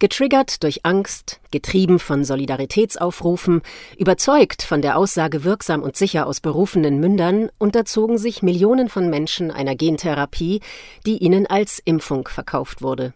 Getriggert durch Angst, getrieben von Solidaritätsaufrufen, überzeugt von der Aussage wirksam und sicher aus berufenen Mündern, unterzogen sich Millionen von Menschen einer Gentherapie, die ihnen als Impfung verkauft wurde.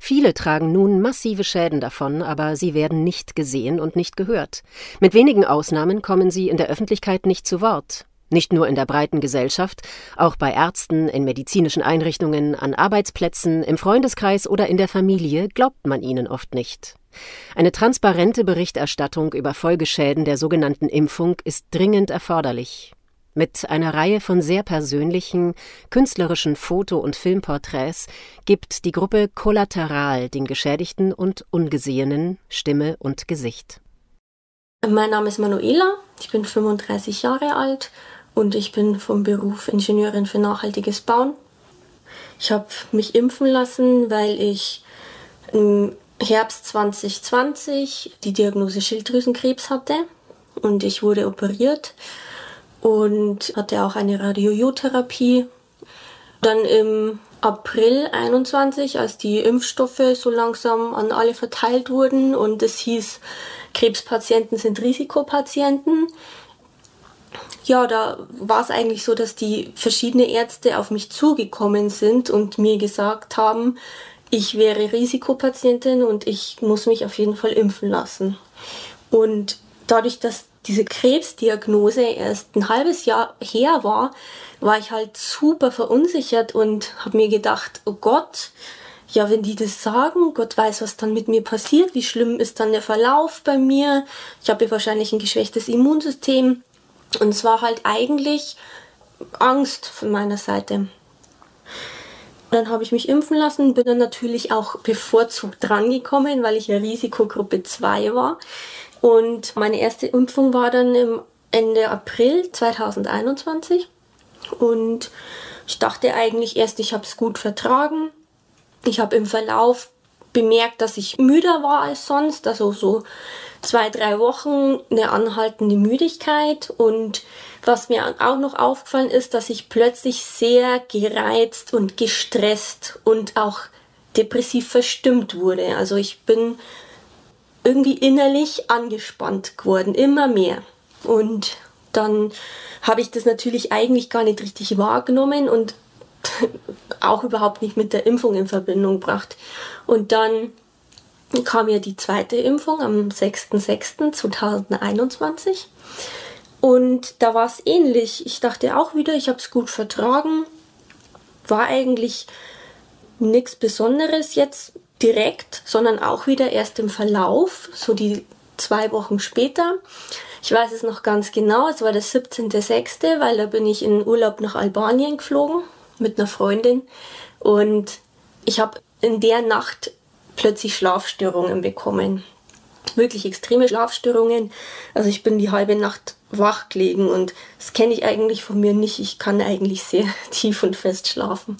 Viele tragen nun massive Schäden davon, aber sie werden nicht gesehen und nicht gehört. Mit wenigen Ausnahmen kommen sie in der Öffentlichkeit nicht zu Wort. Nicht nur in der breiten Gesellschaft, auch bei Ärzten, in medizinischen Einrichtungen, an Arbeitsplätzen, im Freundeskreis oder in der Familie glaubt man ihnen oft nicht. Eine transparente Berichterstattung über Folgeschäden der sogenannten Impfung ist dringend erforderlich. Mit einer Reihe von sehr persönlichen, künstlerischen Foto- und Filmporträts gibt die Gruppe Kollateral den Geschädigten und Ungesehenen Stimme und Gesicht. Mein Name ist Manuela, ich bin 35 Jahre alt und ich bin vom Beruf Ingenieurin für nachhaltiges Bauen. Ich habe mich impfen lassen, weil ich im Herbst 2020 die Diagnose Schilddrüsenkrebs hatte und ich wurde operiert und hatte auch eine Radiotherapie. Dann im April 21, als die Impfstoffe so langsam an alle verteilt wurden und es hieß, Krebspatienten sind Risikopatienten, ja, da war es eigentlich so, dass die verschiedene Ärzte auf mich zugekommen sind und mir gesagt haben, ich wäre Risikopatientin und ich muss mich auf jeden Fall impfen lassen. Und dadurch, dass diese Krebsdiagnose erst ein halbes Jahr her war, war ich halt super verunsichert und habe mir gedacht, oh Gott, ja, wenn die das sagen, Gott weiß, was dann mit mir passiert, wie schlimm ist dann der Verlauf bei mir. Ich habe wahrscheinlich ein geschwächtes Immunsystem. Und es war halt eigentlich Angst von meiner Seite. Dann habe ich mich impfen lassen, bin dann natürlich auch bevorzugt drangekommen, weil ich ja Risikogruppe 2 war. Und meine erste Impfung war dann im Ende April 2021. Und ich dachte eigentlich erst, ich habe es gut vertragen. Ich habe im Verlauf bemerkt, dass ich müder war als sonst, also so zwei, drei Wochen eine anhaltende Müdigkeit und was mir auch noch aufgefallen ist, dass ich plötzlich sehr gereizt und gestresst und auch depressiv verstimmt wurde. Also ich bin irgendwie innerlich angespannt geworden, immer mehr. Und dann habe ich das natürlich eigentlich gar nicht richtig wahrgenommen und auch überhaupt nicht mit der Impfung in Verbindung gebracht. Und dann kam ja die zweite Impfung am 6.6.2021. Und da war es ähnlich. Ich dachte auch wieder, ich habe es gut vertragen. War eigentlich nichts Besonderes jetzt direkt, sondern auch wieder erst im Verlauf, so die zwei Wochen später. Ich weiß es noch ganz genau, es war der 17.06., weil da bin ich in Urlaub nach Albanien geflogen mit einer Freundin und ich habe in der Nacht plötzlich Schlafstörungen bekommen. Wirklich extreme Schlafstörungen. Also ich bin die halbe Nacht wach gelegen und das kenne ich eigentlich von mir nicht. Ich kann eigentlich sehr tief und fest schlafen.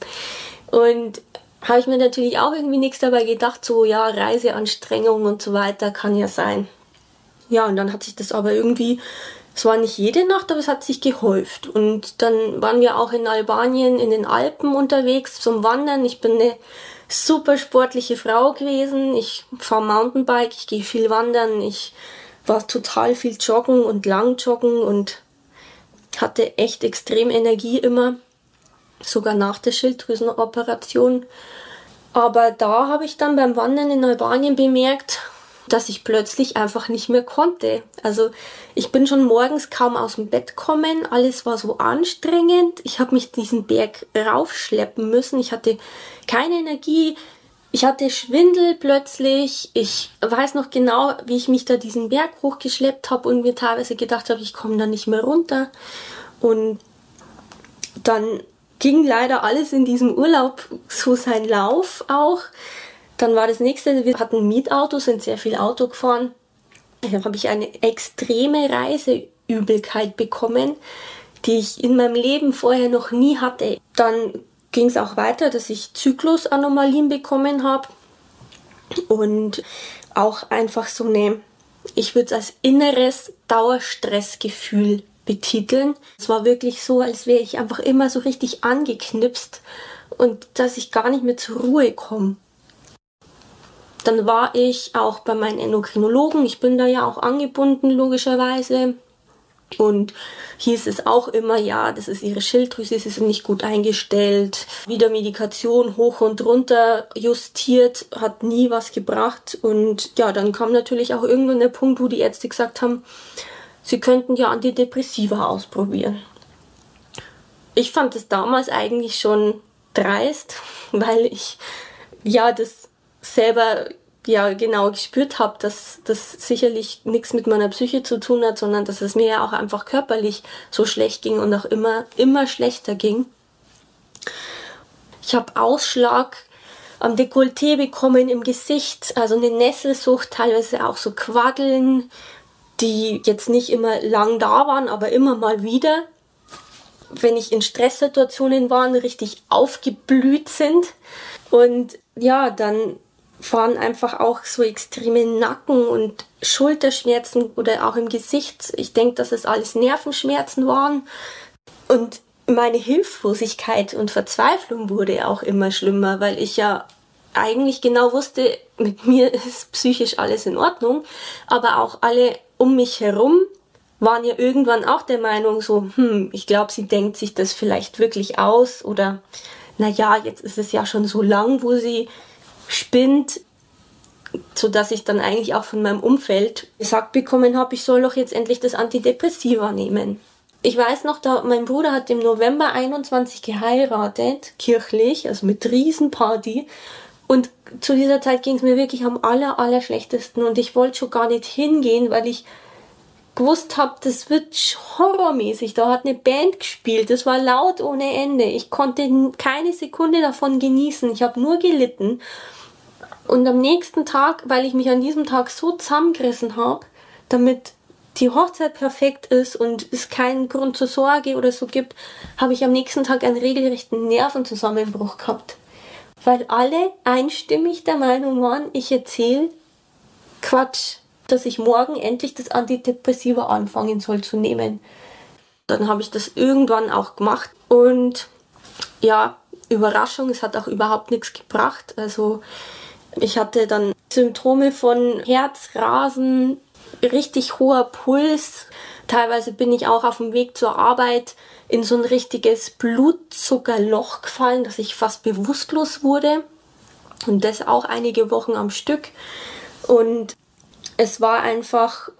Und habe ich mir natürlich auch irgendwie nichts dabei gedacht, so ja, Reiseanstrengung und so weiter kann ja sein. Ja, und dann hat sich das aber irgendwie, es war nicht jede Nacht, aber es hat sich gehäuft. Und dann waren wir auch in Albanien in den Alpen unterwegs zum Wandern. Ich bin eine super sportliche Frau gewesen. Ich fahre Mountainbike, ich gehe viel wandern, ich war total viel joggen und lang joggen und hatte echt extrem Energie immer, sogar nach der Schilddrüsenoperation. Aber da habe ich dann beim Wandern in Albanien bemerkt, dass ich plötzlich einfach nicht mehr konnte. Also ich bin schon morgens kaum aus dem Bett kommen, alles war so anstrengend. Ich habe mich diesen Berg raufschleppen müssen. Ich hatte keine Energie. Ich hatte Schwindel plötzlich. Ich weiß noch genau, wie ich mich da diesen Berg hochgeschleppt habe und mir teilweise gedacht habe, ich komme da nicht mehr runter. Und dann ging leider alles in diesem Urlaub so seinen Lauf auch. Dann war das nächste, wir hatten Mietauto, sind sehr viel Auto gefahren. Dann habe ich eine extreme Reiseübelkeit bekommen, die ich in meinem Leben vorher noch nie hatte. Dann ging es auch weiter, dass ich Zyklusanomalien bekommen habe und auch einfach so eine, ich würde es als inneres Dauerstressgefühl betiteln. Es war wirklich so, als wäre ich einfach immer so richtig angeknipst und dass ich gar nicht mehr zur Ruhe komme. Dann war ich auch bei meinen Endokrinologen. Ich bin da ja auch angebunden, logischerweise. Und hieß es auch immer, ja, das ist ihre Schilddrüse, sie ist nicht gut eingestellt. Wieder Medikation hoch und runter justiert, hat nie was gebracht. Und ja, dann kam natürlich auch irgendwann der Punkt, wo die Ärzte gesagt haben, sie könnten ja Antidepressiva ausprobieren. Ich fand es damals eigentlich schon dreist, weil ich ja das selber ja genau gespürt habe, dass das sicherlich nichts mit meiner Psyche zu tun hat, sondern dass es mir ja auch einfach körperlich so schlecht ging und auch immer immer schlechter ging. Ich habe Ausschlag am Dekolleté bekommen im Gesicht, also eine Nesselsucht, teilweise auch so Quaddeln, die jetzt nicht immer lang da waren, aber immer mal wieder. Wenn ich in Stresssituationen war, richtig aufgeblüht sind. Und ja, dann waren einfach auch so extreme Nacken- und Schulterschmerzen oder auch im Gesicht. Ich denke, dass es alles Nervenschmerzen waren. Und meine Hilflosigkeit und Verzweiflung wurde auch immer schlimmer, weil ich ja eigentlich genau wusste, mit mir ist psychisch alles in Ordnung, aber auch alle um mich herum waren ja irgendwann auch der Meinung so, hm, ich glaube, sie denkt sich das vielleicht wirklich aus oder naja, jetzt ist es ja schon so lang, wo sie spinnt, so dass ich dann eigentlich auch von meinem Umfeld gesagt bekommen habe, ich soll doch jetzt endlich das Antidepressiva nehmen. Ich weiß noch, da mein Bruder hat im November 21 geheiratet, kirchlich, also mit Riesenparty. Und zu dieser Zeit ging es mir wirklich am aller, aller schlechtesten und ich wollte schon gar nicht hingehen, weil ich gewusst habe, das wird horrormäßig. Da hat eine Band gespielt, das war laut ohne Ende. Ich konnte keine Sekunde davon genießen. Ich habe nur gelitten. Und am nächsten Tag, weil ich mich an diesem Tag so zusammengerissen habe, damit die Hochzeit perfekt ist und es keinen Grund zur Sorge oder so gibt, habe ich am nächsten Tag einen regelrechten Nervenzusammenbruch gehabt. Weil alle einstimmig der Meinung waren, ich erzähle Quatsch, dass ich morgen endlich das Antidepressiva anfangen soll zu nehmen. Dann habe ich das irgendwann auch gemacht und ja, Überraschung, es hat auch überhaupt nichts gebracht. Also ich hatte dann Symptome von Herzrasen, richtig hoher Puls. Teilweise bin ich auch auf dem Weg zur Arbeit in so ein richtiges Blutzuckerloch gefallen, dass ich fast bewusstlos wurde. Und das auch einige Wochen am Stück. Und es war einfach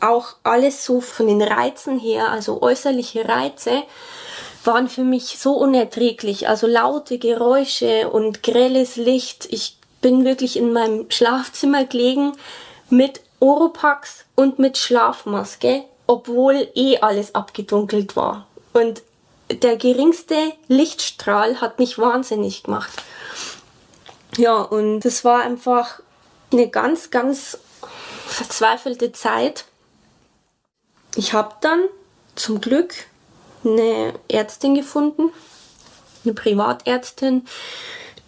auch alles so von den Reizen her, also äußerliche Reize, waren für mich so unerträglich. Also laute Geräusche und grelles Licht. Ich bin wirklich in meinem Schlafzimmer gelegen mit Oropax und mit Schlafmaske, obwohl eh alles abgedunkelt war. Und der geringste Lichtstrahl hat mich wahnsinnig gemacht. Ja, und es war einfach eine ganz, ganz verzweifelte Zeit. Ich habe dann zum Glück eine Ärztin gefunden, eine Privatärztin,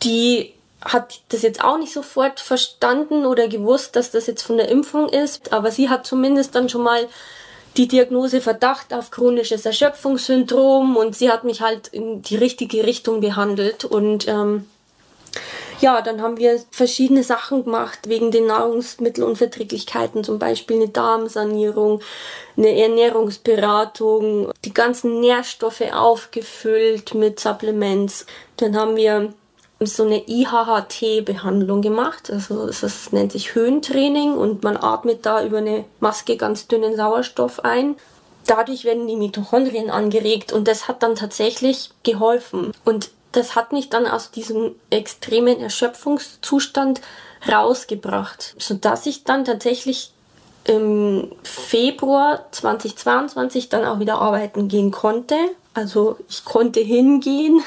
die hat das jetzt auch nicht sofort verstanden oder gewusst, dass das jetzt von der Impfung ist, aber sie hat zumindest dann schon mal die Diagnose Verdacht auf chronisches Erschöpfungssyndrom und sie hat mich halt in die richtige Richtung behandelt und ähm, ja, dann haben wir verschiedene Sachen gemacht wegen den Nahrungsmittelunverträglichkeiten, zum Beispiel eine Darmsanierung, eine Ernährungsberatung, die ganzen Nährstoffe aufgefüllt mit Supplements. Dann haben wir so eine IHHT-Behandlung gemacht. Also das nennt sich Höhentraining und man atmet da über eine Maske ganz dünnen Sauerstoff ein. Dadurch werden die Mitochondrien angeregt und das hat dann tatsächlich geholfen. Und das hat mich dann aus diesem extremen Erschöpfungszustand rausgebracht, sodass ich dann tatsächlich im Februar 2022 dann auch wieder arbeiten gehen konnte. Also ich konnte hingehen,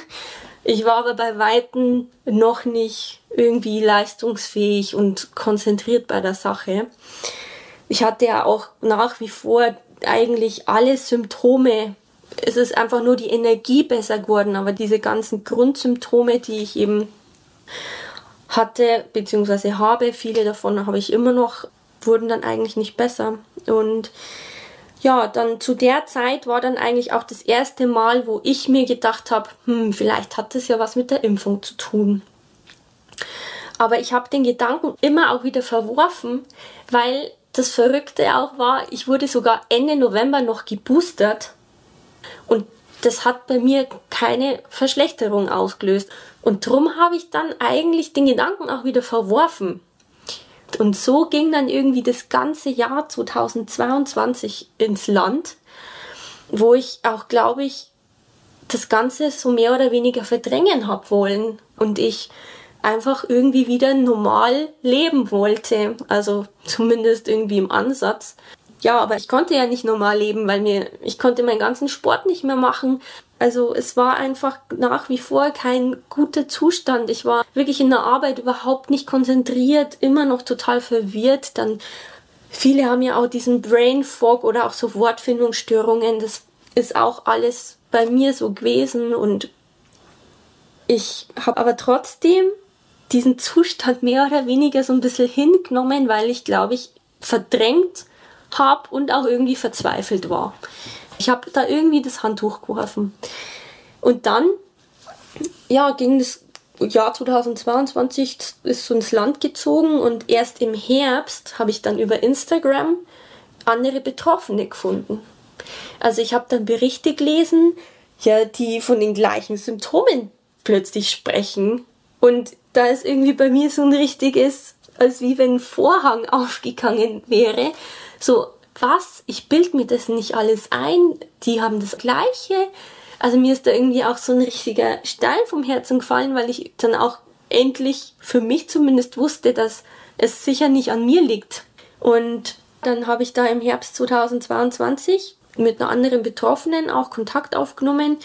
ich war aber bei Weitem noch nicht irgendwie leistungsfähig und konzentriert bei der Sache. Ich hatte ja auch nach wie vor eigentlich alle Symptome. Es ist einfach nur die Energie besser geworden, aber diese ganzen Grundsymptome, die ich eben hatte bzw. habe, viele davon habe ich immer noch, wurden dann eigentlich nicht besser. Und ja, dann zu der Zeit war dann eigentlich auch das erste Mal, wo ich mir gedacht habe, hm, vielleicht hat das ja was mit der Impfung zu tun. Aber ich habe den Gedanken immer auch wieder verworfen, weil das Verrückte auch war, ich wurde sogar Ende November noch geboostert und das hat bei mir keine Verschlechterung ausgelöst. Und drum habe ich dann eigentlich den Gedanken auch wieder verworfen. Und so ging dann irgendwie das ganze Jahr 2022 ins Land, wo ich auch, glaube ich, das Ganze so mehr oder weniger verdrängen habe wollen und ich einfach irgendwie wieder normal leben wollte. Also zumindest irgendwie im Ansatz. Ja, aber ich konnte ja nicht normal leben, weil mir, ich konnte meinen ganzen Sport nicht mehr machen. Also es war einfach nach wie vor kein guter Zustand. Ich war wirklich in der Arbeit überhaupt nicht konzentriert, immer noch total verwirrt. Dann viele haben ja auch diesen Brain Fog oder auch so Wortfindungsstörungen. Das ist auch alles bei mir so gewesen und ich habe aber trotzdem diesen Zustand mehr oder weniger so ein bisschen hingenommen, weil ich glaube ich verdrängt habe und auch irgendwie verzweifelt war. Ich habe da irgendwie das Handtuch geworfen. Und dann, ja, ging das Jahr 2022 ist so ins Land gezogen und erst im Herbst habe ich dann über Instagram andere Betroffene gefunden. Also ich habe dann Berichte gelesen, ja, die von den gleichen Symptomen plötzlich sprechen. Und da ist irgendwie bei mir so ein richtiges, als wie wenn ein Vorhang aufgegangen wäre. So, was? Ich bild mir das nicht alles ein. Die haben das Gleiche. Also mir ist da irgendwie auch so ein richtiger Stein vom Herzen gefallen, weil ich dann auch endlich für mich zumindest wusste, dass es sicher nicht an mir liegt. Und dann habe ich da im Herbst 2022 mit einer anderen Betroffenen auch Kontakt aufgenommen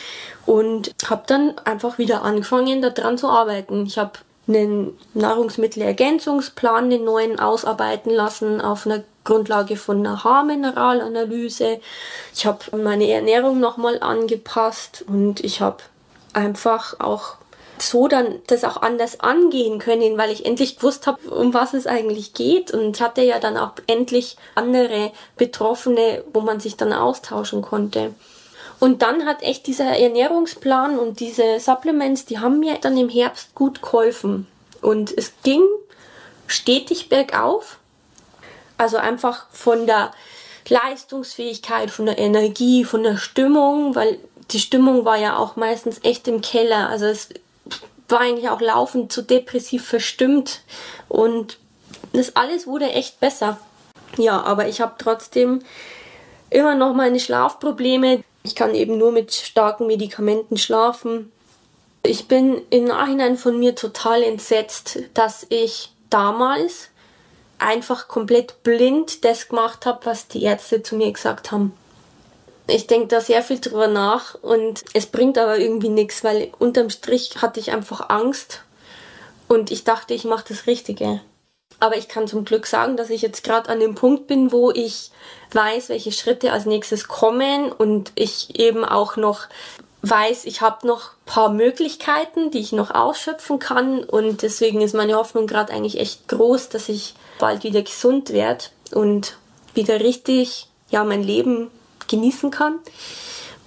und habe dann einfach wieder angefangen, daran zu arbeiten. Ich habe einen Nahrungsmittelergänzungsplan, den neuen ausarbeiten lassen auf einer Grundlage von einer Haarmineralanalyse. Ich habe meine Ernährung nochmal angepasst und ich habe einfach auch so dann das auch anders angehen können, weil ich endlich gewusst habe, um was es eigentlich geht und hatte ja dann auch endlich andere Betroffene, wo man sich dann austauschen konnte. Und dann hat echt dieser Ernährungsplan und diese Supplements, die haben mir dann im Herbst gut geholfen. Und es ging stetig bergauf. Also einfach von der Leistungsfähigkeit, von der Energie, von der Stimmung, weil die Stimmung war ja auch meistens echt im Keller. Also es war eigentlich auch laufend zu depressiv verstimmt und das alles wurde echt besser. Ja, aber ich habe trotzdem immer noch meine Schlafprobleme. Ich kann eben nur mit starken Medikamenten schlafen. Ich bin im Nachhinein von mir total entsetzt, dass ich damals einfach komplett blind das gemacht habe, was die Ärzte zu mir gesagt haben. Ich denke da sehr viel drüber nach und es bringt aber irgendwie nichts, weil unterm Strich hatte ich einfach Angst und ich dachte, ich mache das Richtige. Aber ich kann zum Glück sagen, dass ich jetzt gerade an dem Punkt bin, wo ich weiß, welche Schritte als nächstes kommen und ich eben auch noch weiß, ich habe noch ein paar Möglichkeiten, die ich noch ausschöpfen kann. Und deswegen ist meine Hoffnung gerade eigentlich echt groß, dass ich bald wieder gesund werde und wieder richtig ja mein Leben genießen kann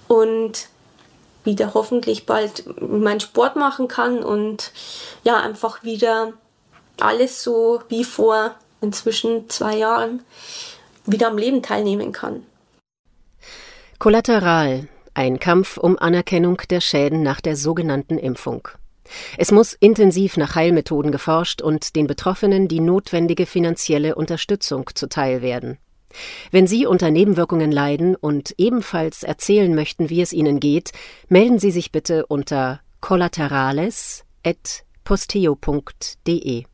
und wieder hoffentlich bald meinen Sport machen kann und ja, einfach wieder alles so wie vor inzwischen zwei Jahren wieder am Leben teilnehmen kann. Kollateral, ein Kampf um Anerkennung der Schäden nach der sogenannten Impfung. Es muss intensiv nach Heilmethoden geforscht und den Betroffenen die notwendige finanzielle Unterstützung zuteil werden. Wenn Sie unter Nebenwirkungen leiden und ebenfalls erzählen möchten, wie es Ihnen geht, melden Sie sich bitte unter collaterales.posteo.de.